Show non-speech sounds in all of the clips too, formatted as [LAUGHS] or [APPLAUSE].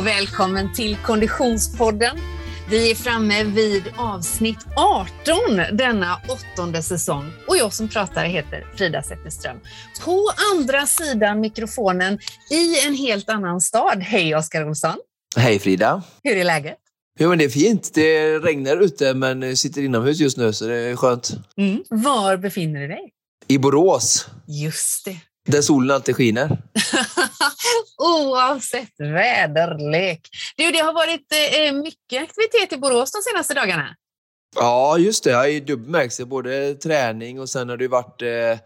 och välkommen till Konditionspodden. Vi är framme vid avsnitt 18 denna åttonde säsong och jag som pratar heter Frida Zetterström. På andra sidan mikrofonen i en helt annan stad. Hej Oskar Olsson! Hej Frida! Hur är läget? Jo, men det är fint. Det regnar ute men sitter inomhus just nu så det är skönt. Mm. Var befinner du dig? I Borås. Just det. Där solen alltid skiner. [LAUGHS] Oavsett väderlek. Du, det har varit eh, mycket aktivitet i Borås de senaste dagarna. Ja, just det. I dubbel bemärkelse. Både träning och sen har det varit eh,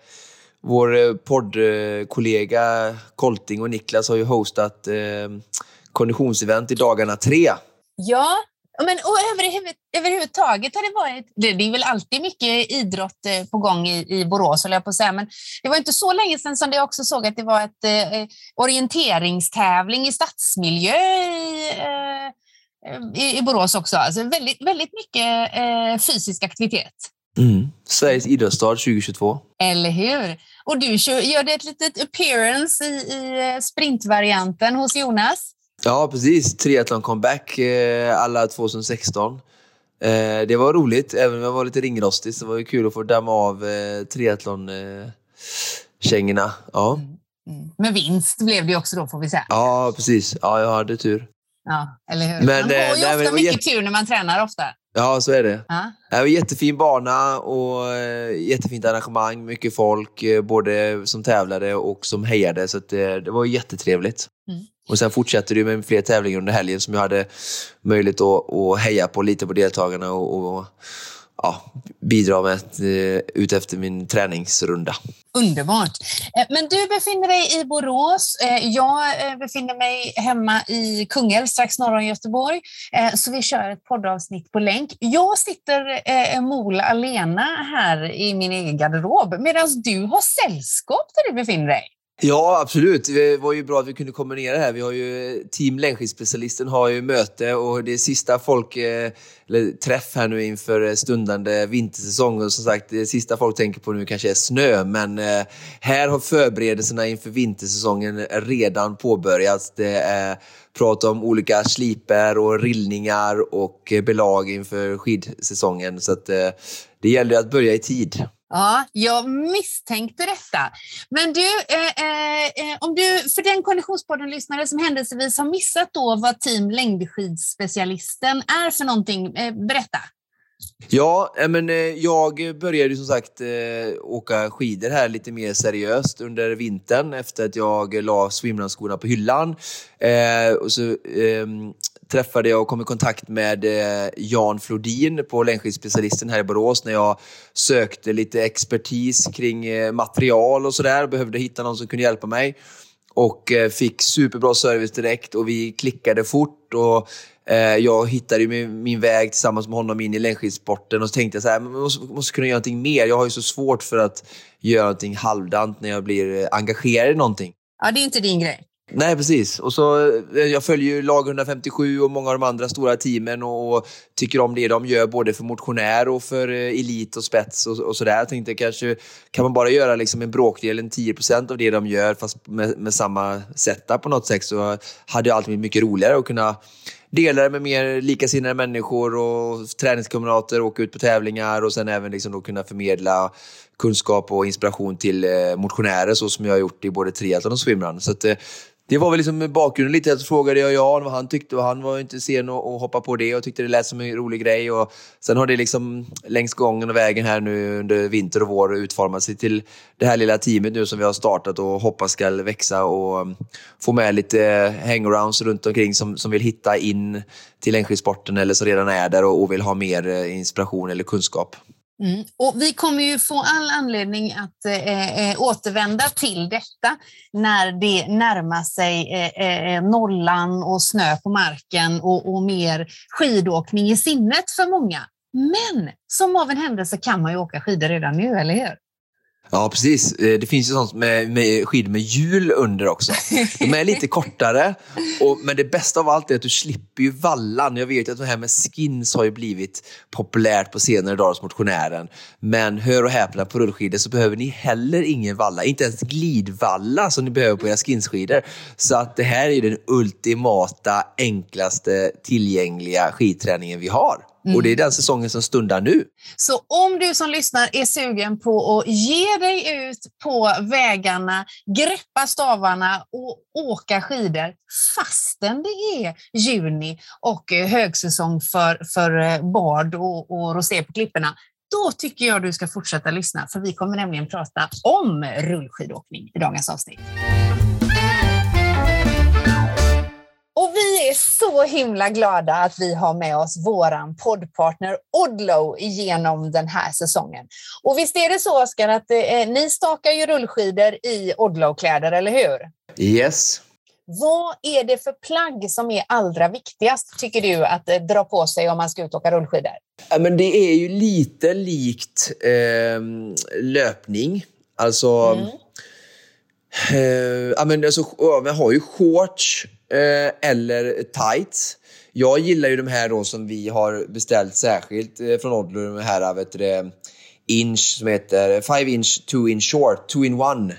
vår eh, poddkollega Kolting och Niklas har ju hostat eh, konditionsevent i dagarna tre. Ja, men och överhuvud, överhuvudtaget har det varit, det, det, är väl alltid mycket idrott eh, på gång i, i Borås, jag på att säga, men det var inte så länge sedan som jag också såg att det var ett eh, orienteringstävling i stadsmiljö i, eh, i, i Borås också. Alltså väldigt, väldigt mycket eh, fysisk aktivitet. Mm. Sveriges idrottsstad 2022. Eller hur? Och du gör det ett litet appearance i, i eh, sprintvarianten hos Jonas. Ja, precis. Triathlon comeback eh, alla 2016. Eh, det var roligt, även om jag var lite ringrostig så var det kul att få damma av eh, triathlon-kängorna. Ja. Mm. Mm. Men vinst blev det också då får vi säga. Ja, precis. Ja, jag hade tur. Ja, eller hur? Men, man har ju nej, ofta mycket jätte... tur när man tränar ofta. Ja, så är det. Ja. Det var jättefin bana och jättefint arrangemang. Mycket folk, både som tävlade och som hejade. Så det, det var jättetrevligt. Mm. Och sen fortsatte det med fler tävlingar under helgen som jag hade möjlighet att, att heja på lite på deltagarna och, och ja, bidra med eh, ut efter min träningsrunda. Underbart! Eh, men du befinner dig i Borås. Eh, jag befinner mig hemma i Kungälv, strax norr om Göteborg. Så vi kör ett poddavsnitt på länk. Jag sitter mol alena här i min egen garderob medan du har sällskap där du befinner dig. Ja, absolut. Det var ju bra att vi kunde kombinera det här. Vi har ju Team längdskidspecialisten har ju möte och det är sista folk, eh, eller träff här nu inför eh, stundande vintersäsong. Och som sagt, det sista folk tänker på nu kanske är snö, men eh, här har förberedelserna inför vintersäsongen redan påbörjats. Det är prat om olika sliper och rillningar och belag inför skidsäsongen. Så att det gäller att börja i tid. Ja, jag misstänkte detta. Men du, eh, eh, eh, om du för den Konditionspodden-lyssnare som händelsevis har missat då vad Team längdskidspecialisten är för någonting, eh, berätta. Ja, eh, men eh, jag började som sagt åka skidor här lite mer seriöst under vintern efter att jag la swimrunskorna på hyllan. Och så ehm, träffade jag och kom i kontakt med eh, Jan Flodin på längdskidspecialisten här i Borås när jag sökte lite expertis kring eh, material och sådär. Behövde hitta någon som kunde hjälpa mig. Och eh, fick superbra service direkt och vi klickade fort. Och jag hittade min, min väg tillsammans med honom in i längdskidsporten och så tänkte jag så här, man måste, måste kunna göra någonting mer. Jag har ju så svårt för att göra någonting halvdant när jag blir engagerad i någonting. Ja, det är inte din grej. Nej, precis. Och så, eh, jag följer ju lag 157 och många av de andra stora teamen och, och, tycker om det de gör både för motionär och för eh, elit och spets och, och sådär. Jag tänkte kanske kan man bara göra liksom en bråkdel, en 10 procent av det de gör fast med, med samma setup på något sätt så hade det alltid blivit mycket roligare att kunna dela det med mer likasinnade människor och träningskamrater, åka ut på tävlingar och sen även liksom då kunna förmedla kunskap och inspiration till eh, motionärer så som jag har gjort i både triathlon och swimrun. Så att, eh, det var väl liksom bakgrunden lite. Så frågade jag Jan vad han tyckte och han var inte sen att hoppa på det och tyckte det lät som en rolig grej. Och sen har det liksom längs gången och vägen här nu under vinter och vår utformat sig till det här lilla teamet nu som vi har startat och hoppas ska växa och få med lite hangarounds runt omkring som, som vill hitta in till längdskidsporten eller som redan är där och, och vill ha mer eh, inspiration eller kunskap. Mm. Och vi kommer ju få all anledning att eh, eh återvända till detta när det närmar sig eh, eh, nollan och snö på marken och, och mer skidåkning i sinnet för många. Men som av en händelse kan man ju åka skidor redan nu, eller hur? Ja, precis. Eh, det finns ju sånt med, med skidor med hjul under också. De är lite [LAUGHS] kortare, och, men det bästa av allt är att du slipper ju vallan. Jag vet att det här med skins har ju blivit populärt på senare dagar hos motionären. Men hör och häpna, på rullskidor så behöver ni heller ingen valla. Inte ens glidvalla som ni behöver på era skinsskidor. Så att det här är ju den ultimata, enklaste, tillgängliga skidträningen vi har. Mm. Och det är den säsongen som stundar nu. Så om du som lyssnar är sugen på att ge dig ut på vägarna, greppa stavarna och åka skidor fastän det är juni och högsäsong för, för bad och, och rosé på klipporna, då tycker jag du ska fortsätta lyssna för vi kommer nämligen prata om rullskidåkning i dagens avsnitt. Så himla glada att vi har med oss våran poddpartner Odlo genom den här säsongen. Och visst är det så, Oskar, att eh, ni stakar ju rullskidor i Odlo-kläder, eller hur? Yes. Vad är det för plagg som är allra viktigast, tycker du, att eh, dra på sig om man ska ut och åka rullskidor? Ja, men det är ju lite likt eh, löpning. Alltså... Mm. Eh, ja, men alltså, man har ju shorts eh, eller tights. Jag gillar ju de här då som vi har beställt särskilt eh, från Odlo, de här vet du, inch som heter 5 inch 2 in short, 2 in 1.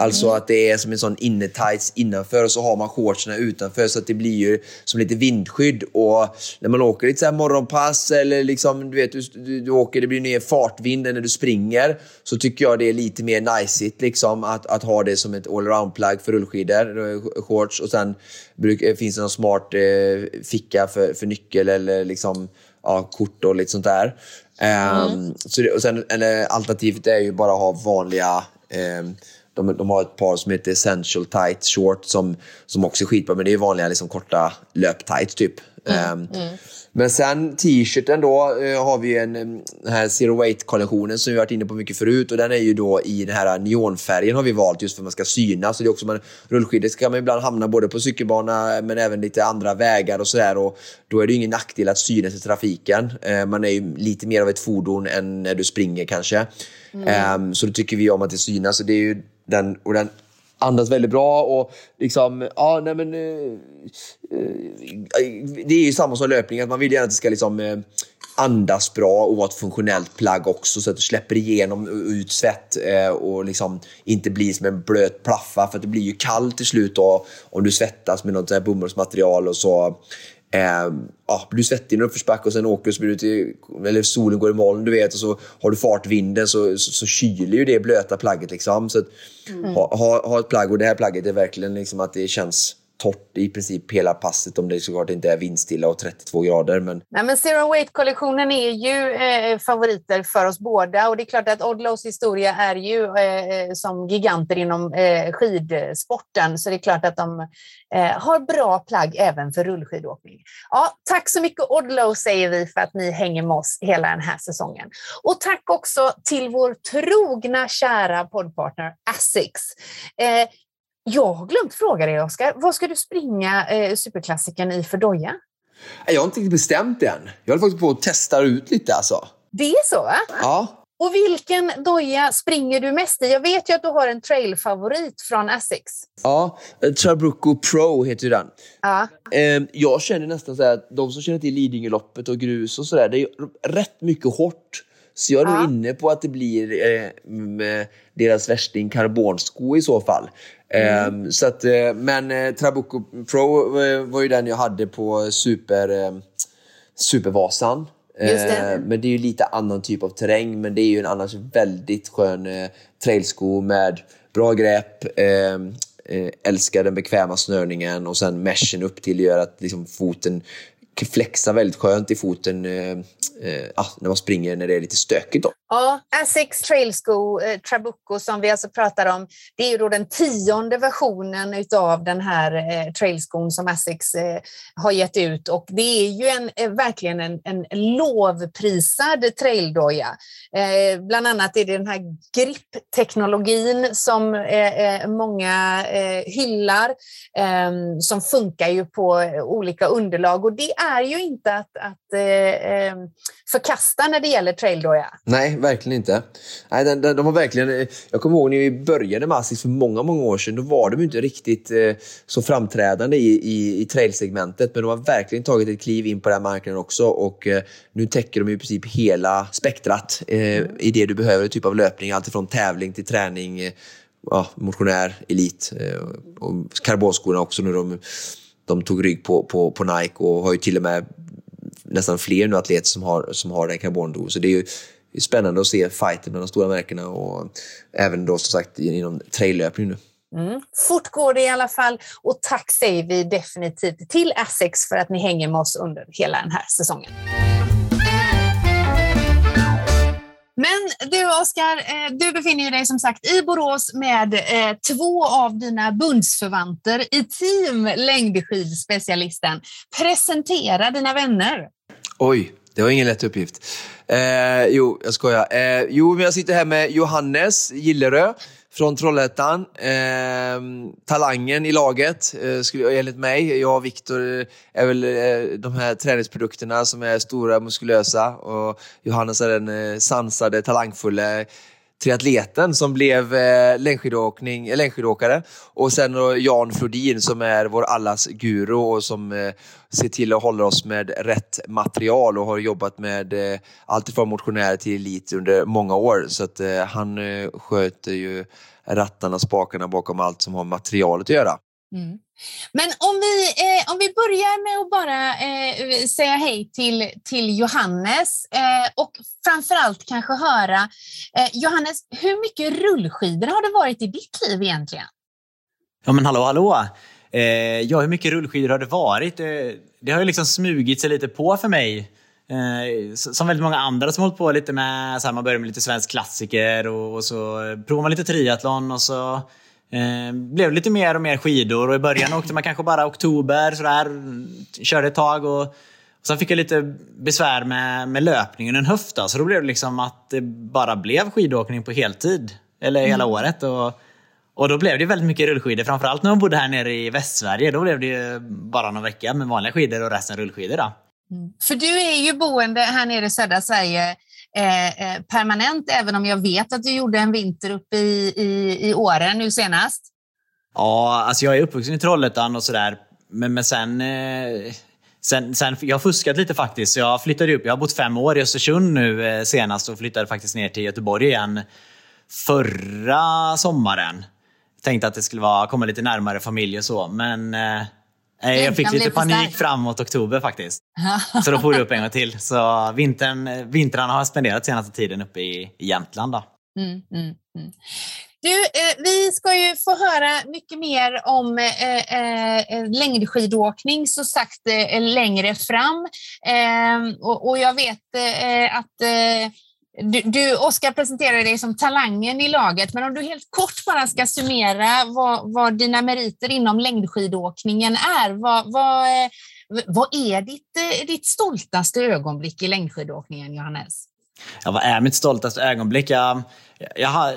Alltså mm. att det är som en sån innertights innanför och så har man shortsen utanför så att det blir ju som lite vindskydd. Och när man åker lite så här morgonpass eller liksom, du vet, du, du, du åker, det blir mer fartvind när du springer så tycker jag det är lite mer najsigt liksom att, att ha det som ett allround-plagg för rullskidor, shorts och sen bruk, finns det någon smart eh, ficka för, för nyckel eller liksom ja, kort och lite sånt där. Mm. Um, så det, och sen, eller, alternativet är ju bara att ha vanliga um, de, de har ett par som heter Essential Tight Short som, som också är skitbra, men det är vanliga liksom, korta löp-tights typ. Mm, um, mm. Men sen t-shirten då uh, har vi en, den här Zero Weight-kollektionen som vi varit inne på mycket förut och den är ju då i den här neonfärgen har vi valt just för att man ska synas. Så det är också man, rullskidor kan man ibland hamna både på cykelbana men även lite andra vägar och sådär och då är det ingen nackdel att synas i trafiken. Uh, man är ju lite mer av ett fordon än när du springer kanske. Mm. Um, så då tycker vi om att det synas. Så det är ju den, och den andas väldigt bra och liksom, ja nej men... Eh, eh det är ju samma som löpning, att man vill gärna att det ska liksom eh, andas bra och vara ett funktionellt plagg också så att du släpper igenom ut svett eh, och liksom inte blir som en blöt plaffa för att det blir ju kallt till slut då, om du svettas med något bomullsmaterial och så. Eh, ja, blir du svettig i en uppförsbacke och sen åker så blir du till, eller solen går i moln du vet och så har du fartvinden så, så, så kyler ju det blöta plagget. Liksom. Så att, mm. ha, ha, ha, ett plagg och det här plagget är verkligen liksom att det känns torrt i princip hela passet om det såklart inte är vindstilla och 32 grader. Men... Nej, men Zero Weight-kollektionen är ju eh, favoriter för oss båda och det är klart att Odlows historia är ju eh, eh som giganter inom eh, skidsporten så det är klart att de eh, har bra plagg även för rullskidåkning. Ja, tack så mycket Odlow säger vi för att ni hänger med oss hela den här säsongen. Och tack också till vår trogna kära poddpartner Asics. Eh, Eh, jag har glömt fråga dig, Oskar. Vad ska du springa eh, superklassikern i för doja? Jag har inte bestämt än. Jag håller faktiskt på att testa ut lite. Alltså. Det är så? Va? Ja. Och vilken doja springer du mest i? Jag vet ju att du har en trailfavorit från Asics. Ja, Trabucco Pro heter den. Ja. Ehm, jag känner nästan så att de som känner till Lidingöloppet och grus och sådär, det är rätt mycket hårt. Så jag är ja. nog inne på att det blir eh, deras värsting karbonsko i så fall. Mm. Um, så att, uh, men uh, Trabucco Pro uh, var ju den jag hade på super, Supervasan. Det. Men det är ju lite annan typ av terräng, men det är ju en annars väldigt skön trailsko med bra grepp, ehm, älskar den bekväma snörningen och sen meshen upp till gör att liksom, foten flexar väldigt skönt i foten eh, eh, ah, när man springer när det är lite stökigt. Då. Ja, Asics trailsko, eh, Trabucco som vi alltså pratar om, det är ju då den tionde versionen utav den här eh, trailskon som Asics eh, har gett ut och det är ju en, eh, verkligen en, en lovprisad traildoja. Eh, bland annat är det den här grippteknologin som eh, eh många eh, hyllar, ehm, som funkar ju på eh, olika underlag och det är ju inte att, att ehm, förkasta när det gäller traildoja. Nej, verkligen inte. Nej, de, de, de har verkligen, eh, jag kommer ihåg när vi började med Asics liksom för många, många år sedan. Då var de inte riktigt eh, så framträdande i, i, i trailsegmentet. Men de har verkligen tagit ett kliv in på den här marknaden också. Och eh, nu täcker de i princip hela spektrat eh, i det du behöver, typ av löpning. Alltifrån tävling till träning, eh, ja, motionär, elit. Eh, och karbonskorna också nu. De, de tog rygg på, på, på Nike och har ju till och med nästan fler nu atleter som har, som har den karbondosen. Så det är ju spännande att se fighten med de stora märkena och även då som sagt inom traillöpning nu. Mm. Fort går det i alla fall och tack säger vi definitivt till Essex för att ni hänger med oss under hela den här säsongen. Men du Oskar, eh, du befinner dig som sagt i Borås med eh, två av dina bundsförvanter i team längdskidspecialisten. Presentera dina vänner. Oj, det var ingen lätt uppgift. Eh, jo, jag skojar. Eh, jo, men jag sitter här med Johannes Gillerö från Trollhättan. Eh, talangen i laget, eh, skulle, enligt mig. Jag och Viktor eh, är väl eh, de här träningsprodukterna som är stora, muskulösa. Och Johannes är den eh, sansade, talangfulla triatleten som blev eh, längdskidåkning, eh, längdskidåkare. Och sen Jan Flodin som är vår allas guru och som eh, ser till att hålla oss med rätt material och har jobbat med eh, allt ifrån motionär till elit under många år. Så att eh, han eh, sköter ju rattarna, spakarna bakom allt som har materialet att göra. Mm. Men om vi, eh, om vi börjar med att bara eh, eh, säga hej till, till Johannes eh, och framförallt kanske höra, eh, Johannes, hur mycket rullskidor har det varit i ditt liv egentligen? Ja men hallå hallå! Eh, ja, hur mycket rullskidor har det varit? Eh, det har ju liksom smugit sig lite på för mig. Eh, som väldigt många andra som hållit på lite med, så här, man börjar med lite svensk klassiker och, och så provar man lite triathlon och så Eh, blev lite mer och mer skidor och i början åkte man kanske bara oktober sådär. Körde ett tag och, och sen fick jag lite besvär med, med löpningen, en höft då, så då blev det liksom att det bara blev skidåkning på heltid. Eller hela mm. året. Och, och då blev det väldigt mycket rullskidor. Framförallt när man bodde här nere i Västsverige. Då blev det bara någon vecka med vanliga skidor och resten rullskidor. Då. Mm. För du är ju boende här nere i södra Sverige Eh, eh, permanent, även om jag vet att du gjorde en vinter uppe i, i, i Åre nu senast. Ja, alltså jag är uppvuxen i Trollhättan och sådär. Men, men sen, eh, sen, sen... Jag har fuskat lite faktiskt. Jag flyttade upp. Jag har bott fem år i Östersund nu eh, senast och flyttade faktiskt ner till Göteborg igen förra sommaren. Tänkte att det skulle vara, komma lite närmare familj och så, men eh, Nej, jag fick lite panik framåt oktober faktiskt. [LAUGHS] så då får det upp en gång till. Så vintern, vintrarna har jag spenderat senaste tiden uppe i, Jämtland. Då. Mm, mm, mm. Du, eh, vi ska ju få höra mycket mer om eh, eh, längdskidåkning så sagt eh, längre fram. Eh, och, och, jag vet eh, att du, du, Oskar presenterar dig som talangen i laget, men om du helt kort bara ska summera vad, vad dina meriter inom längdskidåkningen är. Vad, vad, eh, vad är ditt, eh, ditt stoltaste ögonblick i längdskidåkningen, Johannes? Ja, vad är mitt stoltaste ögonblick? Jag, jag,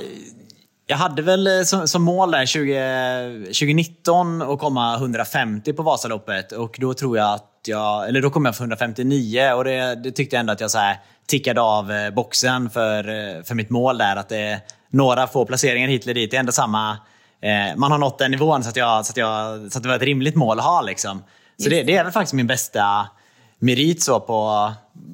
jag hade väl eh, som, som mål där 20, 2019 att komma 150 på Vasaloppet och då tror jag att jag, eller då kom jag för 159 och det, det tyckte jag ändå att jag så här, tickade av eh, boxen för, eh, för mitt mål där. Att det är några få placeringar hit eller dit. Det är ändå samma... Eh, man har nått den nivån så att, jag, så, att jag, så att det var ett rimligt mål att ha. Liksom. Så det, det, är väl faktiskt min bästa merit så på,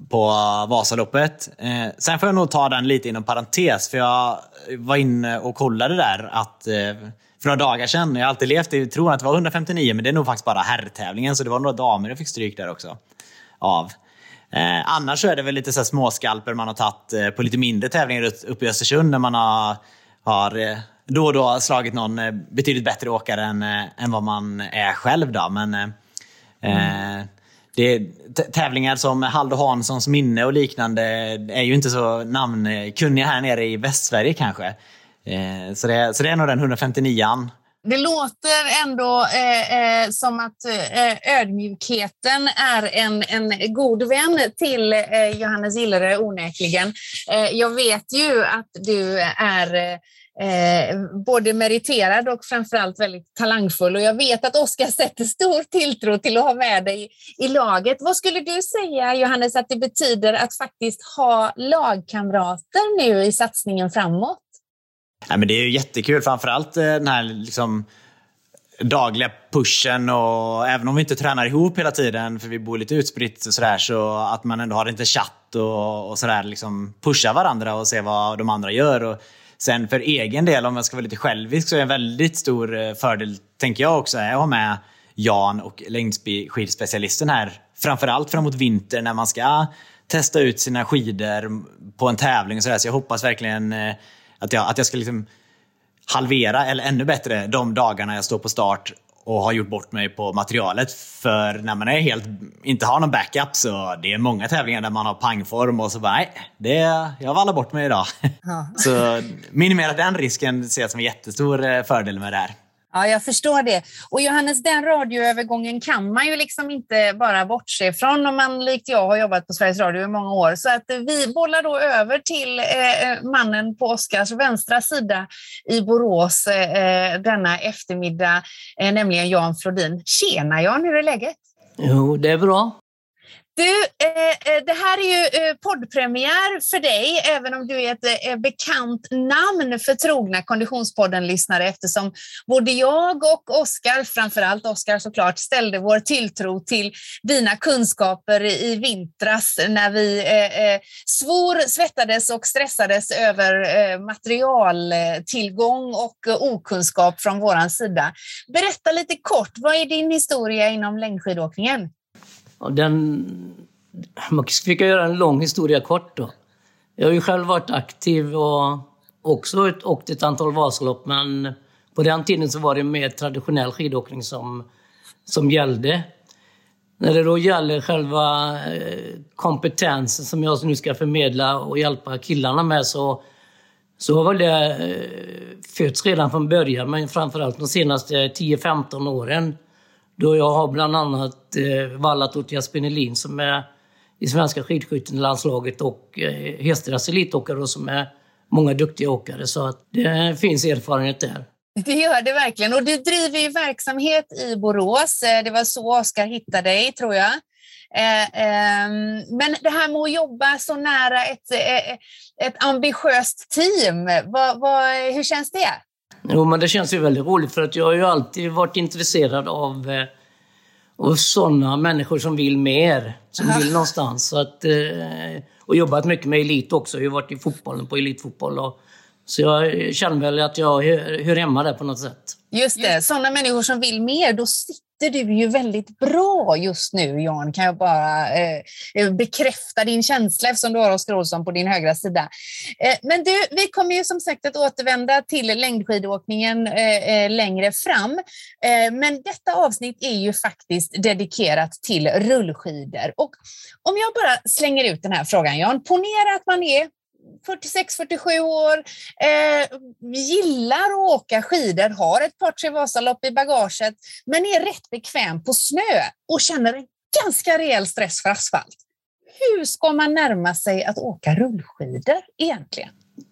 på Vasaloppet. Eh, sen får jag nog ta den lite inom parentes, för jag var inne och kollade där att eh, för några dagar sedan, jag har alltid levt i tron att det var 159, men det är nog faktiskt bara herrtävlingen, så det var några damer jag fick stryk där också. Av. Eh, annars så är det väl lite så småskalper man har tagit eh, på lite mindre tävlingar uppe i Östersund när man har, har eh, då och då slagit någon eh, betydligt bättre åkare än, eh, än vad man är själv. Då. Men, eh, mm. det är tävlingar som Haldo Hanssons minne och liknande är ju inte så namnkunniga här nere i Västsverige kanske. Eh, så, det, så det är nog den 159an Det låter ändå eh, eh, som att eh, ödmjukheten är en, en god vän till eh, Johannes Gillere onekligen. Eh, jag vet ju att du är eh, både meriterad och framförallt väldigt talangfull och jag vet att Oskar sätter stor tilltro till att ha med dig i laget. Vad skulle du säga Johannes att det betyder att faktiskt ha lagkamrater nu i satsningen framåt? Ja, men det är ju jättekul, framförallt eh, den här liksom dagliga pushen och även om vi inte tränar ihop hela tiden för vi bor lite utspritt och sådär så att man ändå har lite chatt och, och sådär liksom pusha varandra och se vad de andra gör. Och sen för egen del, om jag ska vara lite självisk, så är en väldigt stor eh, fördel, tänker jag också, att ha med Jan och längdskidspecialisten här. Framförallt framåt vinter när man ska testa ut sina skidor på en tävling och sådär. Så jag hoppas verkligen eh, att jag, att jag ska liksom halvera, eller ännu bättre, de dagarna jag står på start och har gjort bort mig på materialet. För när man är helt, inte har någon backup så det är många tävlingar där man har pangform och så bara nej, det, jag vallar bort mig idag. Ja. [LAUGHS] så minimera den risken ser jag som en jättestor eh, fördel med det här. Ja, jag förstår det. Och Johannes, den radioövergången kan man ju liksom inte bara bortse från om man likt jag har jobbat på Sveriges Radio i många år. Så att vi bollar då över till eh, eh mannen på Oskars vänstra sida i Borås eh, eh, denna eftermiddag, eh, nämligen Jan Flodin. Tjena Jan, hur är läget? Jo, det är bra. Du, eh, eh, det här är ju eh, poddpremiär för dig, även om du är ett eh, bekant namn för trogna Konditionspodden-lyssnare eftersom både jag och Oskar, framförallt Oskar såklart, ställde vår tilltro till dina kunskaper i vintras när vi eh, eh, svor, svettades och stressades över eh, materialtillgång och okunskap från vår sida. Berätta lite kort, vad är din historia inom längdskidåkningen? Den, man ska försöka göra en lång historia kort då. Jag har ju själv varit aktiv och också åkt ett antal Vasalopp men på den tiden så var det mer traditionell skidåkning som, som gällde. När det då gäller själva eh, kompetensen som jag nu ska förmedla och hjälpa killarna med så, så har väl det eh, fötts redan från början men framförallt de senaste 10-15 åren. Då jag har bland annat eh, vallat åt Jasper Nelin som är i svenska skidskyttelandslaget och eh, Hesteras elitåkare som är många duktiga åkare. Så att det finns erfarenhet där. Det gör det verkligen. Och du driver ju verksamhet i Borås. Eh, det var så Oskar hittade dig, tror jag. Eh, ehm, men det här med att jobba så nära ett, eh, ett ambitiöst team, vad, vad, hur känns det? Jo, men det känns ju väldigt roligt för att jag har ju alltid varit intresserad av, eh, av sådana människor som vill mer, som [LAUGHS] vill någonstans. Så att, eh, och jobbat mycket med elit också. Jag har varit i fotbollen på elitfotboll. Och, så jag känner väl att jag hör, hör hemma där på något sätt. Just det, sådana människor som vill mer, då sitter du ju väldigt bra just nu, Jan, kan jag bara eh, eh, bekräfta din känsla eftersom du har Oskar Olsson på din högra sida. Eh, men du, vi kommer ju som sagt att återvända till längdskidåkningen eh, eh längre fram. Eh, men detta avsnitt är ju faktiskt dedikerat till rullskidor. Och om jag bara slänger ut den här frågan, Jan, ponera att man är 46-47 år, eh, gillar att åka skidor, har ett par tre Vasalopp i bagaget, men är rätt bekväm på snö och känner en ganska rejäl stress för asfalt. Hur ska man närma sig att åka rullskidor egentligen?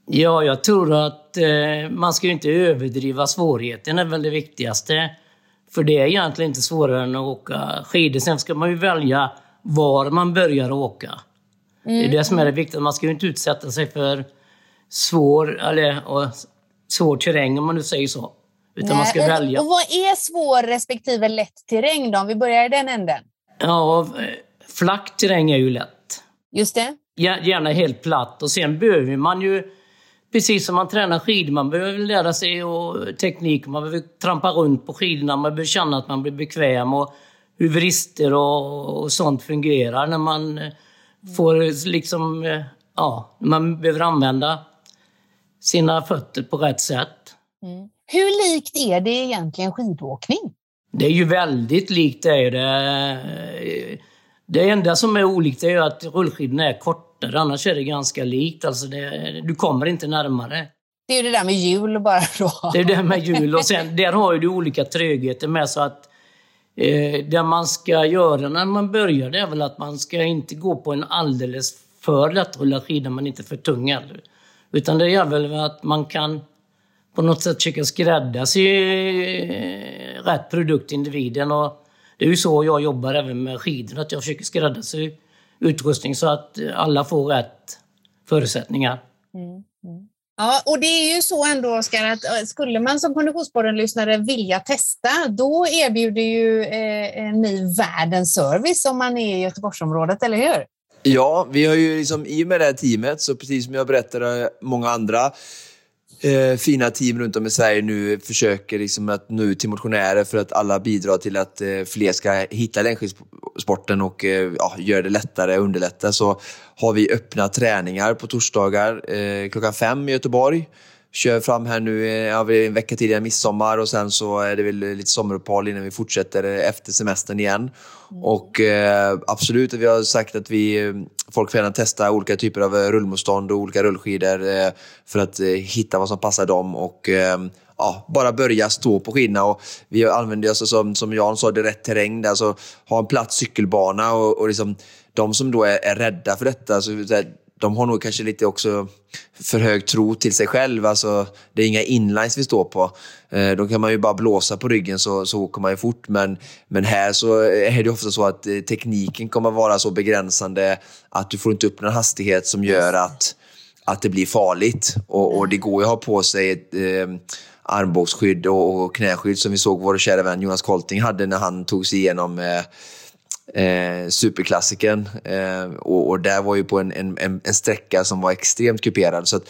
Ja, jag tror att eh, man ska inte överdriva svårigheten, det är väl det viktigaste. För det är egentligen inte svårare än att åka skidor. Sen ska man ju välja var man börjar åka. Mm. Det är det som är det viktiga. Man ska ju inte utsätta sig för svår, eller, svår terräng om man nu säger så. Utan Nej. man ska välja. Och vad är svår respektive lätt terräng då? Om vi börjar i den änden. Ja, flack terräng är ju lätt. Just det. Gärna helt platt. Och sen behöver man ju, precis som man tränar skidor, man behöver lära sig och teknik. Man behöver trampa runt på skidorna, man behöver känna att man blir bekväm och hur vrister och, och sånt fungerar när man får liksom, eh, ja, man behöver använda sina fötter på rätt sätt. Mm. Hur likt är det egentligen skidåkning? Det är ju väldigt likt. Det, är det. det enda som är olikt är att rullskidorna är kortare, annars är det ganska likt. Alltså det, du kommer inte närmare. Det är ju det där med hjul bara då. Det är det med hjul och sen [LAUGHS] där har ju du olika trögheter med så att eh, det man ska göra när man börjar det är väl att man ska inte gå på en alldeles för lättrullad skida men inte för tung heller. Utan det är väl att man kan på något sätt försöka skräddarsy eh, rätt produkt till individen. Och det är ju så jag jobbar även med skidor, att jag försöker skräddarsy utrustning så att alla får rätt förutsättningar. Mm, mm. Ja, och det är ju så ändå, Oskar, att eh, skulle man som Konditionspodden-lyssnare vilja testa, då erbjuder ju eh, ni världens service om man är i Göteborgsområdet, eller hur? Ja, vi har ju liksom, i och med det här teamet, så precis som jag berättade många andra eh, fina team runt om i Sverige nu försöker liksom att nå ut till motionärer för att alla bidrar till att eh, fler ska hitta längdskidsporten och eh, ja, göra det lättare och underlätta. Så har vi öppna träningar på torsdagar eh, klockan fem i Göteborg kör fram här nu eh, ja, en vecka tidigare midsommar och sen så är det väl lite sommaruppehåll innan vi fortsätter eh, efter semestern igen. Mm. Och eh, absolut, vi har sagt att vi, folk får gärna testa olika typer av eh, rullmotstånd och olika rullskidor eh, för att eh, hitta vad som passar dem och eh, ja, bara börja stå på skidorna. Och vi använder oss, alltså, som, som Jan sa, det rätt terräng, alltså ha en platt cykelbana och, och liksom, de som då är, är rädda för detta, alltså, de har nog kanske lite också för hög tro till sig själv. Alltså, det är inga inlines vi står på. Eh, då kan man ju bara blåsa på ryggen så, så åker man ju fort. Men, men här så är det ofta så att eh, tekniken kommer vara så begränsande att du får inte upp någon hastighet som gör att, att det blir farligt. Och, och det går ju att ha på sig ett eh, armbågsskydd och, och knäskydd som vi såg vår kära vän Jonas Kolting hade när han tog sig igenom eh, eh, superklassikern. Eh, och, och där var ju på en, en, en sträcka som var extremt kuperad. Så att,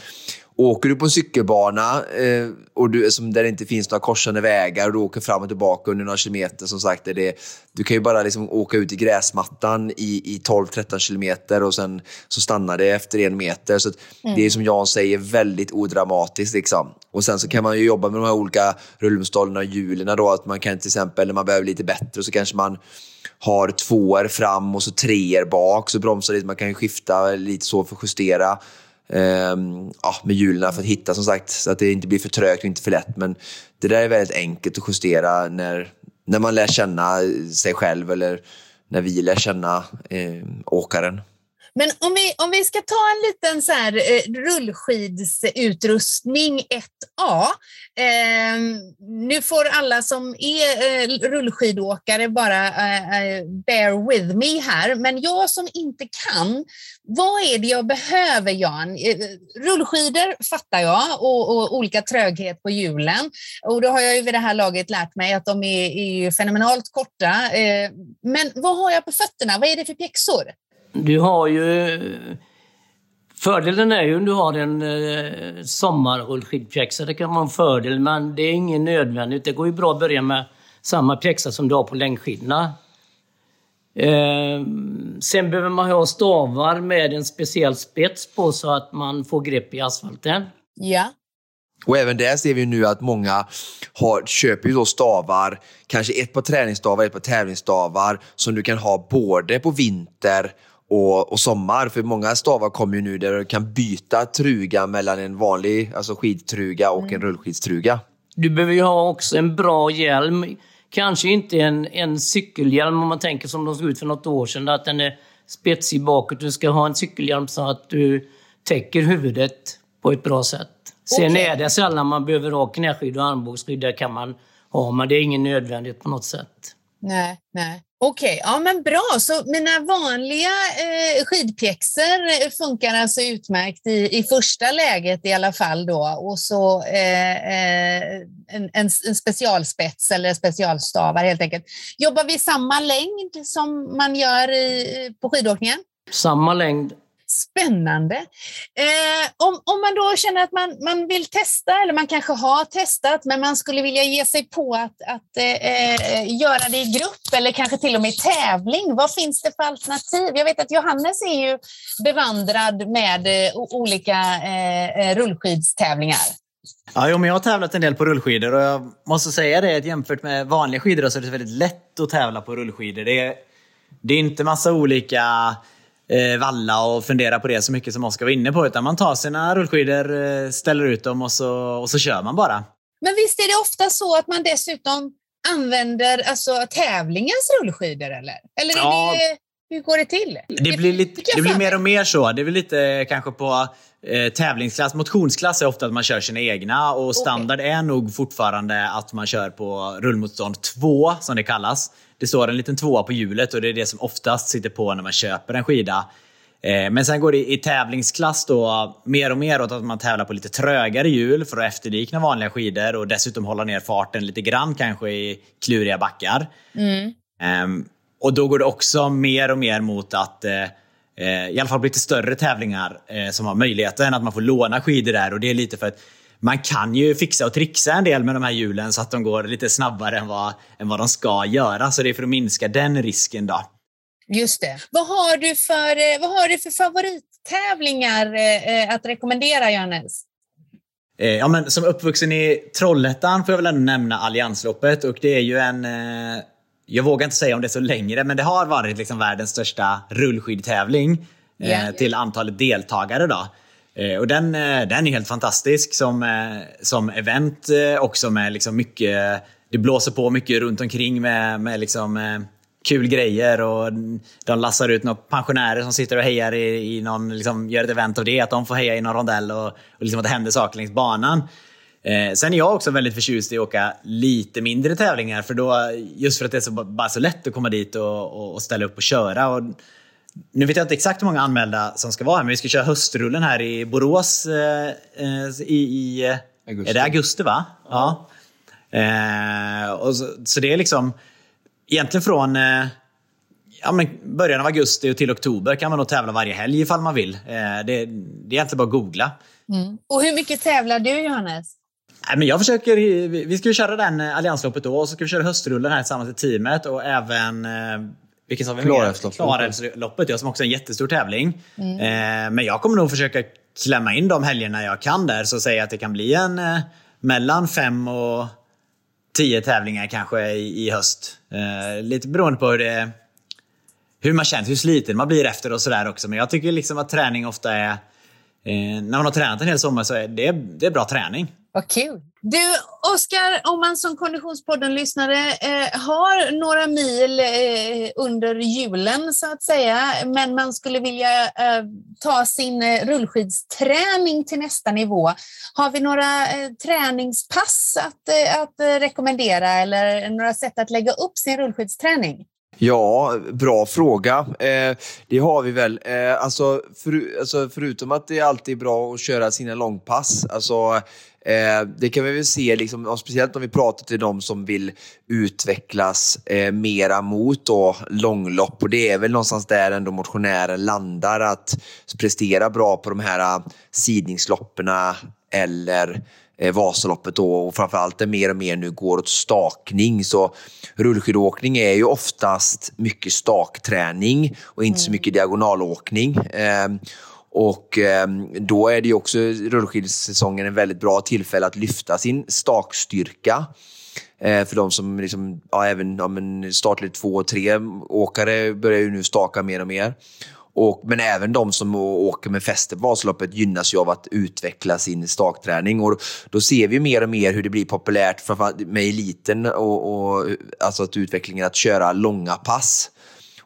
åker du på en cykelbana eh, och du, som där det inte finns några korsande vägar och du åker fram och tillbaka under några kilometer, som sagt, det, du kan ju bara liksom åka ut i gräsmattan i, i 12-13 kilometer och sen så stannar det efter en meter. Så mm. Det är som Jan säger väldigt odramatiskt. Liksom. Och sen så kan man ju jobba med de här olika rullstollarna och hjulen. Då, att man kan till exempel, när man behöver lite bättre, så kanske man har tvåor fram och så treor bak, så bromsar lite. Man kan ju skifta lite så för att justera um, ja, med hjulen för att hitta som sagt, så att det inte blir för trögt och inte för lätt. Men det där är väldigt enkelt att justera när, när man lär känna sig själv eller när vi lär känna eh, åkaren. Men om vi, om vi ska ta en liten så här, eh, rullskidsutrustning 1A. Eh, nu får alla som är eh, rullskidåkare bara eh, eh, bear with me här, men jag som inte kan, vad är det jag behöver Jan? Eh, rullskidor fattar jag och, och, olika tröghet på hjulen och då har jag ju vid det här laget lärt mig att de är, är fenomenalt korta. Eh, men vad har jag på fötterna? Vad är det för pjäxor? Du har ju... Fördelen är ju om du har en eh, sommarrullskidpjäxa. Det kan vara en fördel, men det är ingen nödvändigt. Det går ju bra att börja med samma pjäxa som du har på längdskidorna. Eh, sen behöver man ha stavar med en speciell spets på så att man får grepp i asfalten. Ja. Och även där ser vi nu att många har, köper ju då stavar, kanske ett par träningsstavar, ett par tävlingsstavar som du kan ha både på vinter och, och sommar. För många stavar kommer ju nu där du kan byta truga mellan en vanlig alltså skidtruga och mm. en rullskidstruga. Du behöver ju ha också en bra hjälm. Kanske inte en, en cykelhjälm om man tänker som de såg ut för något år sedan, att den är spetsig bakåt. Du ska ha en cykelhjälm så att du täcker huvudet på ett bra sätt. Sen okay. är det sällan man behöver ha knäskydd och armbågsskydd. Det kan man ha, men det är ingen nödvändighet på något sätt. Nej, nej. Okej, okay, ja men bra. Så mina vanliga eh, skidpjäxor funkar alltså utmärkt i, i första läget i alla fall då och så eh, eh en, en, en, specialspets eller specialstavar helt enkelt. Jobbar vi samma längd som man gör i, eh, på skidåkningen? Samma längd Spännande. Eh, om, om man då känner att man, man vill testa, eller man kanske har testat, men man skulle vilja ge sig på att, att eh, göra det i grupp eller kanske till och med i tävling. Vad finns det för alternativ? Jag vet att Johannes är ju bevandrad med eh, olika eh, eh, rullskidstävlingar. Ja, jo, men jag har tävlat en del på rullskidor och jag måste säga det att jämfört med vanliga skidor så är det väldigt lätt att tävla på rullskidor. Det är, det är inte massa olika eh, valla och fundera på det så mycket som Oskar var inne på. Utan man tar sina rullskidor, eh, ställer ut dem och så, och så kör man bara. Men visst är det ofta så att man dessutom använder alltså, tävlingens rullskidor eller? Eller Ja. det, hur går det till? Det blir, lite, det blir mer och mer så. Det är väl lite kanske på eh, tävlingsklass. Motionsklass är ofta att man kör sina egna och standard är nog fortfarande att man kör på rullmotstånd 2 som det kallas. Det står en liten tvåa på hjulet och det är det som oftast sitter på när man köper en skida. Eh, Men sen går det i tävlingsklass då mer och mer åt att man tävlar på lite trögare hjul för att efterlikna vanliga skidor och dessutom hålla ner farten lite grann kanske i kluriga backar. Ehm, och då går det också mer och mer mot att eh, eh, i alla fall på lite större tävlingar som har möjligheten att man får låna skidor där och det är lite för att man kan ju fixa och trixa en del med de här hjulen så att de går lite snabbare än vad, än vad de ska göra. Så det är för att minska den risken då. Just det. Vad har du för, eh, vad har du för favorittävlingar eh, eh, att rekommendera, Johannes? Eh, ja, men som uppvuxen i Trollhättan får jag väl ändå nämna Alliansloppet och det är ju en... Eh, jag vågar inte säga om det är så längre, men det har varit liksom världens största rullskidtävling eh, Ja. till antalet deltagare. Då. Eh, och den, eh, den är helt fantastisk som, eh, som event också med liksom mycket... Det blåser på mycket runt omkring med, med liksom, kul grejer och de lassar ut några pensionärer som sitter och hejar i, i någon, liksom, gör ett event av det, att de får heja i någon rondell och, och liksom att det händer saker längs banan. Eh, sen är jag också väldigt förtjust i att åka lite mindre tävlingar för då, just för att det är så, bara så lätt att komma dit och, och, och ställa upp och köra. Och, nu vet jag inte exakt hur många anmälda som ska vara här, men vi ska köra höstrullen här i Borås eh, i, i eh, Augusti. Är det augusti va? Ja. Eh, och så, så det är liksom egentligen från eh, ja, men början av augusti och till oktober kan man nog tävla varje helg ifall man vill. Eh, det, det är egentligen bara att googla. Och hur mycket tävlar du, Johannes? Nej, men jag försöker, vi vi ska ju köra den eh, alliansloppet då och så ska vi köra höstrullen här tillsammans i teamet och även vilken sa vi? Klarälvsloppet. Klarälvsloppet, ja, som också är en jättestor tävling. Eh, men jag kommer nog försöka klämma in de helgerna jag kan där så säga att det kan bli en eh, mellan fem och tio tävlingar kanske i, i höst. Eh, lite beroende på hur det hur man känner, hur sliten man blir efter och sådär också. Men jag tycker liksom att träning ofta är... Eh, när man har tränat en hel sommar så är det, det är bra träning. Vad kul! Du, Oskar, om man som Konditionspodden-lyssnare eh, har några mil eh, under julen så att säga, men man skulle vilja eh, ta sin eh, rullskidsträning till nästa nivå. Har vi några eh, träningspass att, eh, att eh, rekommendera eller några sätt att lägga upp sin rullskidsträning? Ja, bra fråga. Eh, det har vi väl. Eh, alltså, för, alltså, förutom att det alltid är bra att köra sina långpass, alltså, eh, det kan vi väl se, liksom, speciellt om vi pratar till de som vill utvecklas eh, mera mot då, långlopp. Och det är väl någonstans där ändå motionären landar, att prestera bra på de här eh, sidningslopperna eller eh, Vasaloppet då och framförallt det mer och mer nu går åt stakning. Så rullskidåkning är ju oftast mycket stakträning och inte så mycket diagonalåkning. Eh, och eh, då är det ju också rullskidsäsongen en väldigt bra tillfälle att lyfta sin stakstyrka. Eh, för de som liksom, ja, även ja, men startled 2 och 3 åkare börjar ju nu staka mer och mer. Och, men även de som åker med fäste på Vasaloppet gynnas ju av att utveckla sin stakträning. Och då ser vi mer och mer hur det blir populärt framförallt med eliten och, och alltså att utvecklingen att köra långa pass.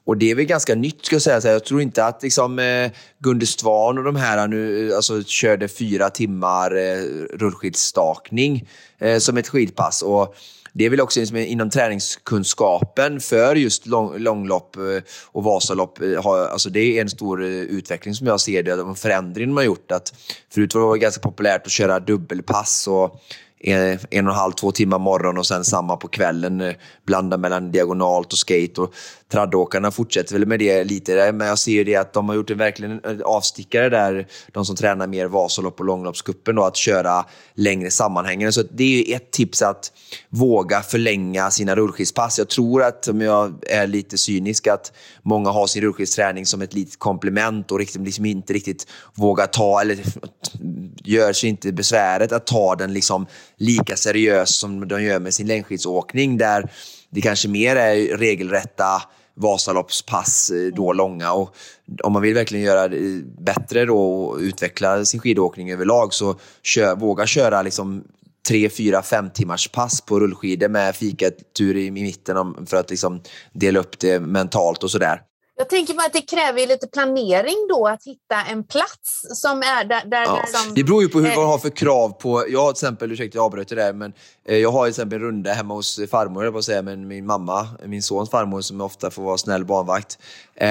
Och det är väl ganska nytt ska jag säga. Så Jag tror inte att liksom, eh, Gunde Svan och de här eh, nu eh, alltså, körde fyra timmar eh, rullskidstakning eh, som ett skidpass. Och det är väl också liksom, inom träningskunskapen för just lång, långlopp eh, och Vasalopp. eh, Har, alltså det är en stor eh, utveckling som jag ser det. de förändring de har gjort. Att förut var det ganska populärt att köra dubbelpass och en, en och en halv, två timmar morgon och sen samma på kvällen. Eh, blanda mellan diagonalt och skate. Och traddåkarna fortsätter väl med det lite, där, men jag ser ju det att de har gjort en verkligen eh, avstickare där, de som tränar mer Vasalopp och långloppscupen, att köra längre sammanhängande. Så det är ju ett tips att våga förlänga sina rullskidspass. Jag tror att, om jag är lite cynisk, att många har sin rullskidsträning som ett litet komplement och liksom inte riktigt vågar ta, eller [LAUGHS] gör sig inte besväret att ta den liksom lika seriöst som de gör med sin längdskidsåkning, där det kanske mer är regelrätta Vasaloppspass eh, då långa. Och om man vill verkligen göra det bättre då och utveckla sin skidåkning överlag så kör, våga köra liksom tre, fyra, fem timmars pass på rullskidor med fikatur i, i mitten för att liksom dela upp det mentalt och sådär. Jag tänker bara att det kräver lite planering då att hitta en plats som är där... där, ja. där som, det beror ju på hur man har för krav på... Jag har till exempel, ursäkta jag avbröt det där, men eh, jag har till exempel en runda hemma hos farmor, jag säga, men min mamma, min sons farmor som ofta får vara snäll barnvakt. Eh,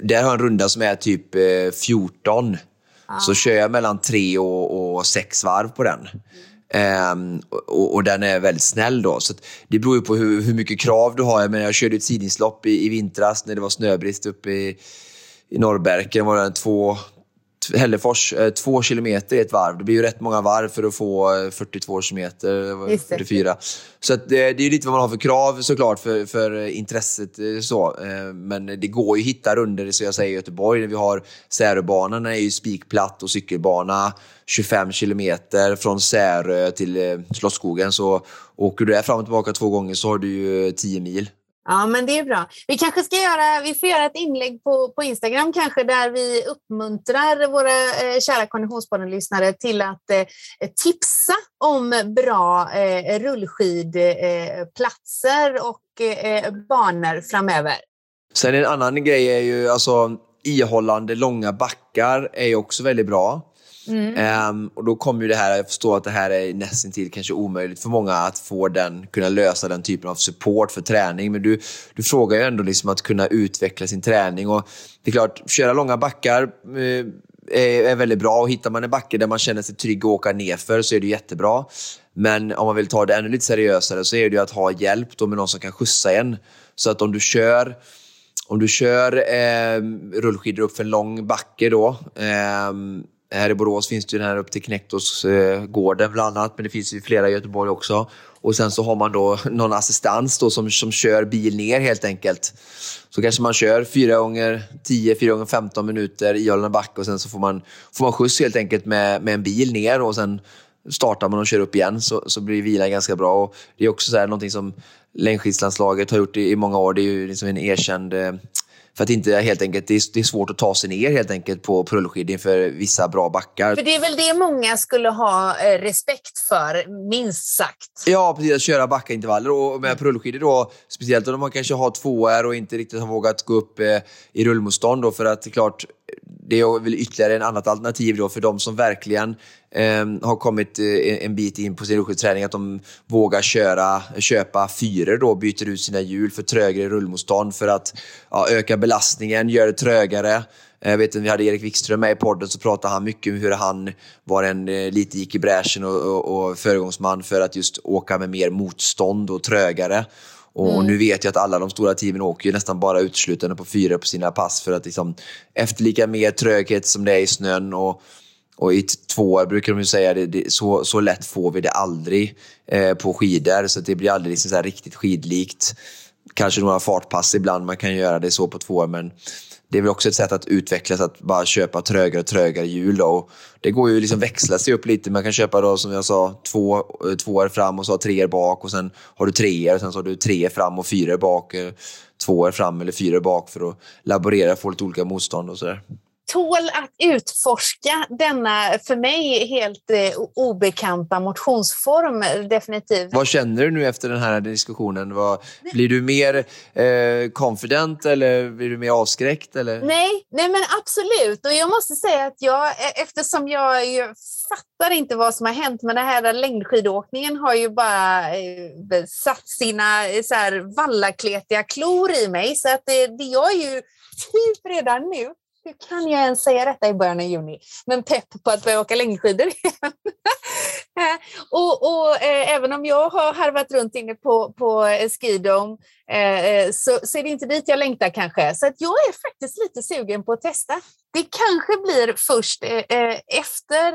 där har jag en runda som är typ eh, 14. Ah. Så kör jag mellan tre och, och sex varv på den. Um, och, och, den är väldigt snäll då. Så det beror ju på hur, hur mycket krav du har. Jag, menar, jag körde ett sidningslopp i, i vintras när det var snöbrist uppe i, i Norrberken. var det två, Hällefors, eh, två kilometer i ett varv. Det blir ju rätt många varv för att få 42 kilometer, 44. Så att det, det är lite vad man har för krav såklart för, för intresset. Eh, så. Eh, men det går ju att hitta runder, så jag säger i Göteborg, när vi har Säröbanan är ju spikplatt och cykelbana 25 kilometer från Särö till Slottsskogen. Så åker du där fram och tillbaka två gånger så har du ju 10 mil. Ja, men det är bra. Vi kanske ska göra, vi får göra ett inlägg på, på Instagram kanske där vi uppmuntrar våra eh, kära Konditionspodden-lyssnare till att eh, tipsa om bra eh, rullskidplatser eh, och eh, banor framöver. Sen en annan grej är ju alltså ihållande långa backar är ju också väldigt bra. Mm. Um, och då kommer ju det här, jag förstår att det här är nästintill kanske omöjligt för många att få den, kunna lösa den typen av support för träning. Men du, du frågar ju ändå liksom att kunna utveckla sin träning. Och det är klart, köra långa backar uh, är, är väldigt bra. Och hittar man en backe där man känner sig trygg att åka nerför så är det jättebra. Men om man vill ta det ännu lite seriösare så är det ju att ha hjälp då med någon som kan skjutsa en. Så att om du kör om du kör eh, rullskidor upp för en lång backe då, eh, här i Borås finns det den här upp till Knektorsgården, eh, bland annat, men det finns ju flera i Göteborg också. Och sen så har man då [LAUGHS] någon assistans då som, som kör bil ner helt enkelt. Så kanske man kör 4 gånger 10, 4 gånger 15 minuter i Ölna backe och sen så får man, får man skjuts helt enkelt med, med en bil ner och sen startar man och kör upp igen så, så blir vilan ganska bra. Och det är också så här, någonting som längdskidslandslaget har gjort i, i många år. Det är ju liksom en erkänd eh, för att inte helt enkelt, det är, det är svårt att ta sig ner helt enkelt på, på rullskidor inför vissa bra backar. För det är väl det många skulle ha eh, respekt för, minst sagt. Ja, precis. Att köra backaintervaller. Och med rullskidor då, speciellt om man kanske har tvåor och inte riktigt har vågat gå upp eh, i rullmotstånd. Då, för att klart, det är väl ytterligare ett annat alternativ då för de som verkligen eh, har kommit eh, en bit in på sin rullskidsträning, att de vågar köra, köpa fyror då, byter ut sina hjul för trögare rullmotstånd för att ja, öka belastningen, göra det trögare. Jag vet att vi hade Erik Wikström med i podden så pratade han mycket om hur han var en eh, lite gick i bräschen och, och, och föregångsman för att just åka med mer motstånd och trögare. Och, mm. nu vet jag att alla de stora teamen åker nästan bara uteslutande på fyra på sina pass för att liksom efterlika mer tröghet som det är i snön. Och, och i tvåor brukar de ju säga det, det, så, så lätt får vi det aldrig eh, på skidor. Så det blir aldrig liksom så riktigt skidlikt. Kanske några fartpass ibland man kan göra det så på tvåor men det är väl också ett sätt att utvecklas, att bara köpa trögare och trögare hjul. Då. Det går ju liksom växla sig upp lite. Man kan köpa då, som jag sa, två, två fram och så treor bak och sen har du treor och sen så har du tre fram och fyra bak. Eh, två tvåor fram eller fyra bak för att laborera få lite olika motstånd och sådär tål att utforska denna för mig helt eh, obekanta motionsform definitivt. Vad känner du nu efter den här diskussionen? Vad, blir du mer eh, confident eller blir du mer avskräckt? Eller? Nej, nej, men absolut. Och jag måste säga att jag, e-, eftersom jag fattar inte vad som har hänt, men den här längdskidåkningen har ju bara eh, satt sina eh, så här, vallakletiga klor i mig. Så att det, det, jag är ju typ redan nu hur kan jag ens säga detta i början av juni? Men pepp på att börja åka längdskidor igen. [LAUGHS] Eh, och, och eh, även om jag har harvat runt inne på, på eh, Skidom eh, eh, så, så är det inte dit jag längtar kanske. Så att jag är faktiskt lite sugen på att testa. Det kanske blir först eh, eh efter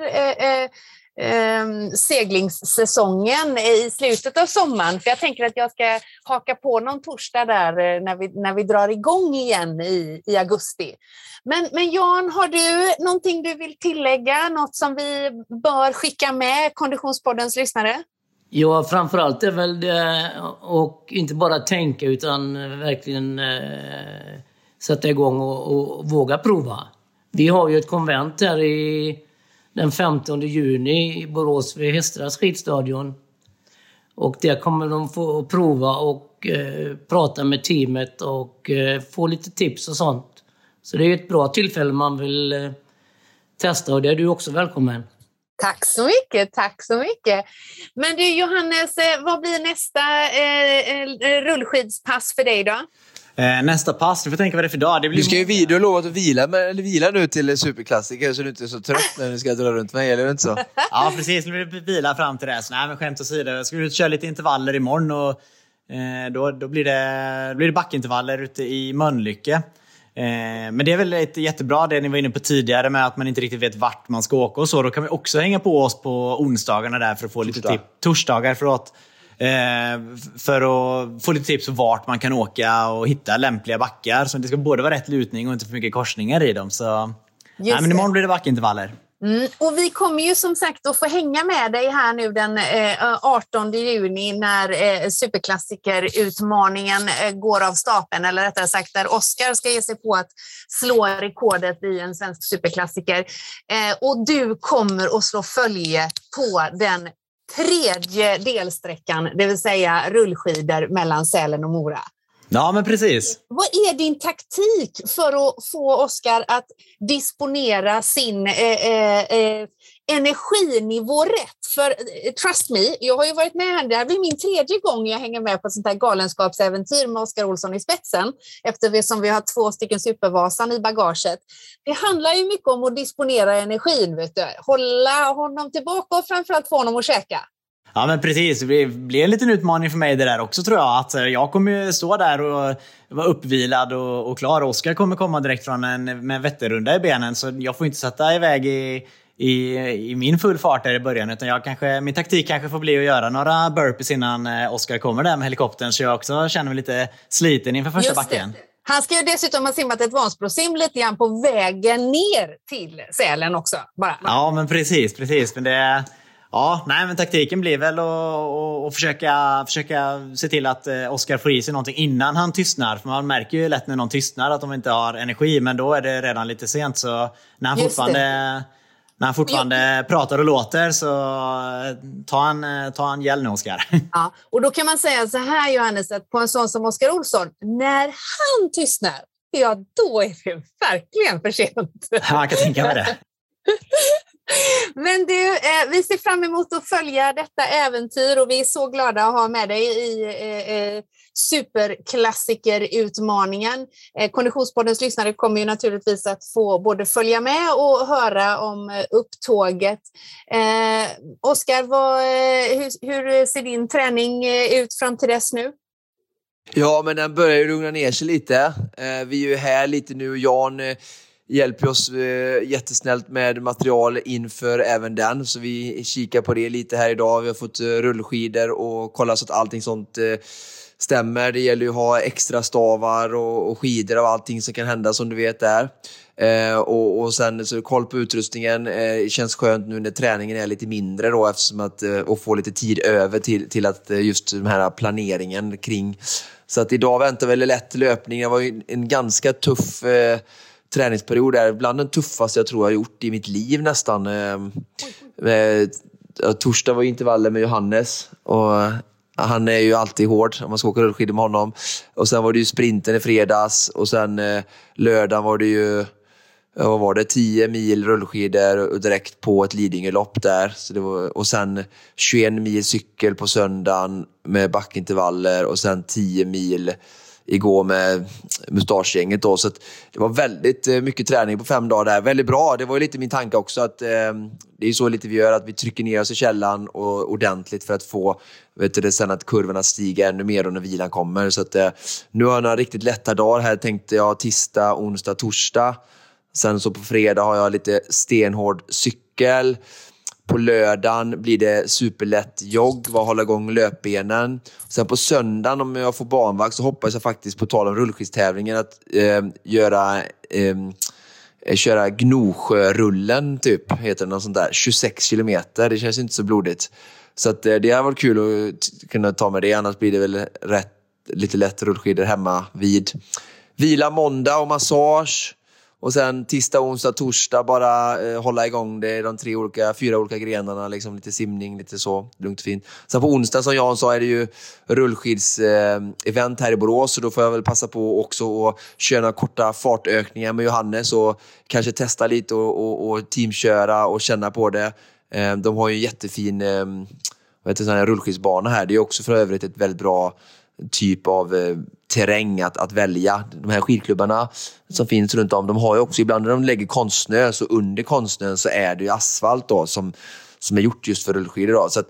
eh, seglingssäsongen i slutet av sommaren. För jag tänker att jag ska haka på någon torsdag där eh, när vi, när vi drar igång igen i, i augusti. Men, men Jan, har du någonting du vill tillägga? Något som vi bör skicka med Konditionspoddens lyssnare? Ja, framförallt är väl det och inte bara tänka utan verkligen eh, sätta igång och, och, våga prova. Vi har ju ett konvent här i den 15 juni i Borås vid Hästras skidstadion. Och där kommer de få prova och eh, prata med teamet och eh, få lite tips och sånt. Så det är ett bra tillfälle man vill eh, testa och det är du också välkommen. Tack så mycket, tack så mycket. Men du Johannes, eh, vad blir nästa eh, eh, rullskidspass för dig då? Eh, nästa pass, du får tänka vad det är för dag. Det blir du ska ju vi, du har lovat att vila, med, eller vila nu till superklassiker så du inte är så trött när du ska dra runt mig, eller inte så? [LAUGHS] ja, precis. Nu blir det vila fram till det. Så, nej, men skämt åsido. Jag ska ut köra lite intervaller imorgon och eh, då, då blir, det, blir det backintervaller ute i Mölnlycke. Eh, men det är väl ett jättebra, det ni var inne på tidigare med att man inte riktigt vet vart man ska åka och så. Då kan vi också hänga på oss på onsdagarna där för att få lite tips. Torsdagar, förlåt. Eh, för att få lite tips om vart man kan åka och hitta lämpliga backar. Så det ska både vara rätt lutning och inte för mycket korsningar i dem. Så, nej, men imorgon blir det backintervaller. Mm. Och vi kommer ju som sagt att få hänga med dig här nu den eh, 18 juni när eh, superklassikerutmaningen eh, går av stapeln, eller rättare sagt där Oskar ska ge sig på att slå rekordet i en svensk superklassiker. Eh, och du kommer att slå följe på den tredje delsträckan, det vill säga rullskidor mellan Sälen och Mora. Ja, men precis. Vad är din taktik för att få Oskar att disponera sin eh, eh, eh energinivå rätt? För eh, trust me, jag har ju varit med här, det här blir min tredje gång jag hänger med på ett sånt här galenskapsäventyr med Oskar Olsson i spetsen, eftersom vi har två stycken Supervasan i bagaget. Det handlar ju mycket om att disponera energin, vet du. hålla honom tillbaka och framförallt få honom att käka. Ja men precis, det blir en liten utmaning för mig det där också tror jag. Att eh, jag kommer stå där och vara uppvilad och, och klar. Oskar kommer komma direkt från en med Vätternrunda i benen så jag får inte sätta iväg i, i, i min full fart där i början. Utan jag kanske, min taktik kanske får bli att göra några burpees innan eh, Oskar kommer där med helikoptern så jag också känner mig lite sliten inför första backen. Han ska ju dessutom ha simmat ett Vansbrosim lite grann på vägen ner till Sälen också. Bara. Ja, men precis. precis. Men det, Ja, nej men taktiken blir väl att, försöka, försöka se till att eh, Oskar får i sig någonting innan han tystnar. För man märker ju lätt när någon tystnar att de inte har energi, men då är det redan lite sent. Så när han Just fortfarande, när han fortfarande pratar och låter så eh, ta en, eh, ta en gäll nu Oskar. [LAUGHS] Ja, och då kan man säga så här Johannes, att på en sån som Oskar Olsson, när han tystnar, ja då är det verkligen för sent. Ja, jag kan tänka mig det. Men du, eh, vi ser fram emot att följa detta äventyr och vi är så glada att ha med dig i eh, eh superklassikerutmaningen. Eh, Konditionspoddens lyssnare kommer ju naturligtvis att få både följa med och höra om eh, upptåget. Eh, Oskar, eh, hur, hur ser din träning eh, ut fram till dess nu? Ja, men den börjar ju lugna ner sig lite. Eh, vi är ju här lite nu och Jan eh, hjälper oss eh, jättesnällt med material inför även den. Så vi kikar på det lite här idag. Vi har fått eh, rullskidor och kollat så att allting sånt eh, stämmer. Det gäller ju att ha extra stavar och, och skidor och allting som kan hända som du vet där. Eh, och, och sen så koll på utrustningen. Eh, känns skönt nu när träningen är lite mindre då eftersom att eh, och få lite tid över till, till att eh, just den här planeringen kring. Så att idag väntar väl lätt löpning. Det var ju en ganska tuff eh, träningsperiod är bland den tuffaste jag tror jag har gjort i mitt liv nästan. Ehm, eh, Torsdag var intervaller med Johannes och eh, han är ju alltid hård om man ska åka rullskidor med honom. Och sen var det ju sprinten i fredags och sen eh, lördagen var det ju eh, vad var det, 10 mil rullskidor och direkt på ett Lidingölopp där. Så det var, och sen 21 mil cykel på söndagen med backintervaller och sen 10 mil igår med mustaschgänget. Då, så det var väldigt eh, mycket träning på fem dagar där. Väldigt bra. Det var ju lite min tanke också. att eh, Det är så lite vi gör, att vi trycker ner oss i källan och, ordentligt för att få vet du, sen att kurvorna stiger ännu mer när vilan kommer. Så att, eh, nu har jag några riktigt lätta dagar här tänkte jag. Tisdag, onsdag, torsdag. Sen så på fredag har jag lite stenhård cykel. På lördagen blir det superlätt jogg, vad hålla igång löpbenen. Sen på söndagen om jag får barnvakt så hoppas jag faktiskt, på tal om rullskidstävlingen, att eh, göra ehm, eh, köra Gnosjörullen, typ, heter det, något sånt där. 26 kilometer, det känns inte så blodigt. Så att, eh, det har varit kul att kunna ta med det, annars blir det väl rätt, lite lätt rullskidor hemma vid. Vila måndag och massage. Och sen tisdag, onsdag, torsdag bara eh, hålla igång det i de tre olika, fyra olika grenarna. Liksom lite simning, lite så. Lugnt och fint. Sen på onsdag, som Jan sa, är det ju rullskids-event eh, här i Borås. Så då får jag väl passa på också att köra några korta fartökningar med Johannes och kanske testa lite och, och, och teamköra och känna på det. Eh, de har ju en jättefin eh, sån här rullskidsbana här. Det är också för övrigt ett väldigt bra typ av eh, terräng att, att välja. De här skidklubbarna som finns runt om, de har ju också, ibland när de lägger konstsnö, så under konstsnön så är det ju asfalt då, som, som är gjort just för rullskidor. Då. Så att,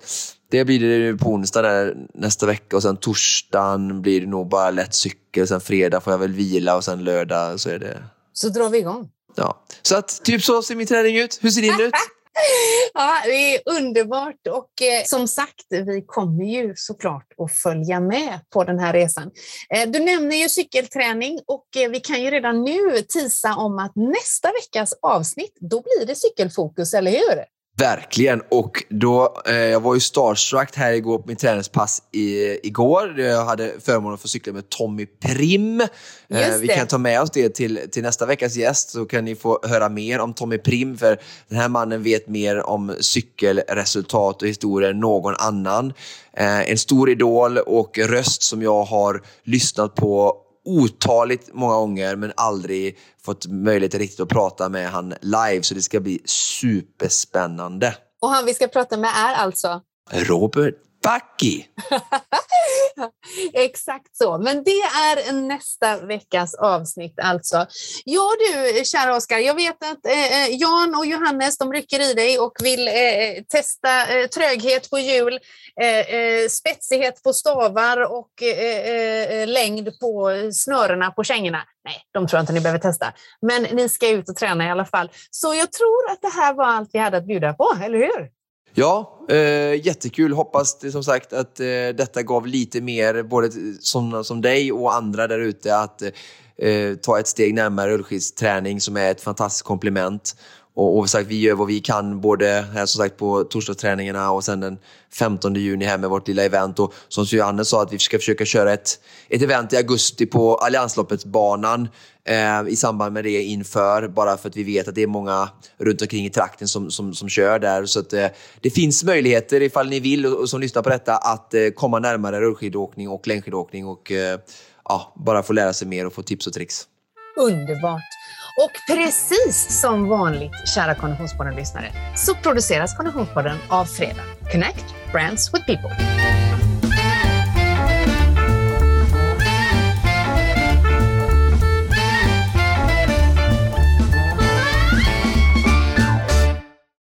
det blir det på onsdag nästa vecka och sen torsdagen blir det nog bara lätt cykel. Sen fredag får jag väl vila och sen lördag så är det... Så drar vi igång. Ja, så att typ så ser min träning ut. Hur ser din ut? [LAUGHS] [LAUGHS] Ja, det är underbart och eh, som sagt, vi kommer ju såklart att följa med på den här resan. Eh, du nämner ju cykelträning och eh, vi kan ju redan nu tisa om att nästa veckas avsnitt, då blir det cykelfokus, eller hur? Verkligen. Och då, eh, jag var ju starstruck här igår på min träningspass i, igår. Jag hade förmånen att få cykla med Tommy Prim. Eh, vi kan ta med oss det till, till nästa veckas gäst så kan ni få höra mer om Tommy Prim. För den här mannen vet mer om cykelresultat och historier än någon annan. Eh, en stor idol och röst som jag har lyssnat på otaligt många gånger men aldrig fått möjlighet riktigt att prata med han live så det ska bli superspännande. Och han vi ska prata med är alltså? Robert Backi! [LAUGHS] Exakt så, men det är nästa veckas avsnitt alltså. Ja du, kära Oskar, jag vet att eh, eh Jan och Johannes de rycker i dig och vill eh, testa eh, tröghet på hjul, eh, eh spetsighet på stavar och eh, eh, eh, längd på snörena på kängorna. Nej, de tror jag inte ni behöver testa, men ni ska ut och träna i alla fall. Så jag tror att det här var allt vi hade att bjuda på, eller hur? Ja, eh, jättekul. Hoppas det, som sagt att eh, detta gav lite mer, både sådana som dig och andra där ute, att eh, ta ett steg närmare rullskidsträning som är ett fantastiskt komplement. Och, och sagt, vi gör vad vi kan, både här som sagt på torsdagsträningarna och sen den 15 juni här med vårt lilla event. Och som Johannes sa, att vi ska försöka köra ett, ett event i augusti på Alliansloppets-banan eh, i samband med det inför, bara för att vi vet att det är många runt omkring i trakten som, som, som kör där. Så att, eh, det finns möjligheter, ifall ni vill och, och som lyssnar på detta, att eh, komma närmare rullskidåkning och längdskidåkning och eh, ja, bara få lära sig mer och få tips och tricks. Underbart! Och precis som vanligt, kära Konditionspodden-lyssnare, så produceras Konditionspodden av Fredag. Connect Brands with People.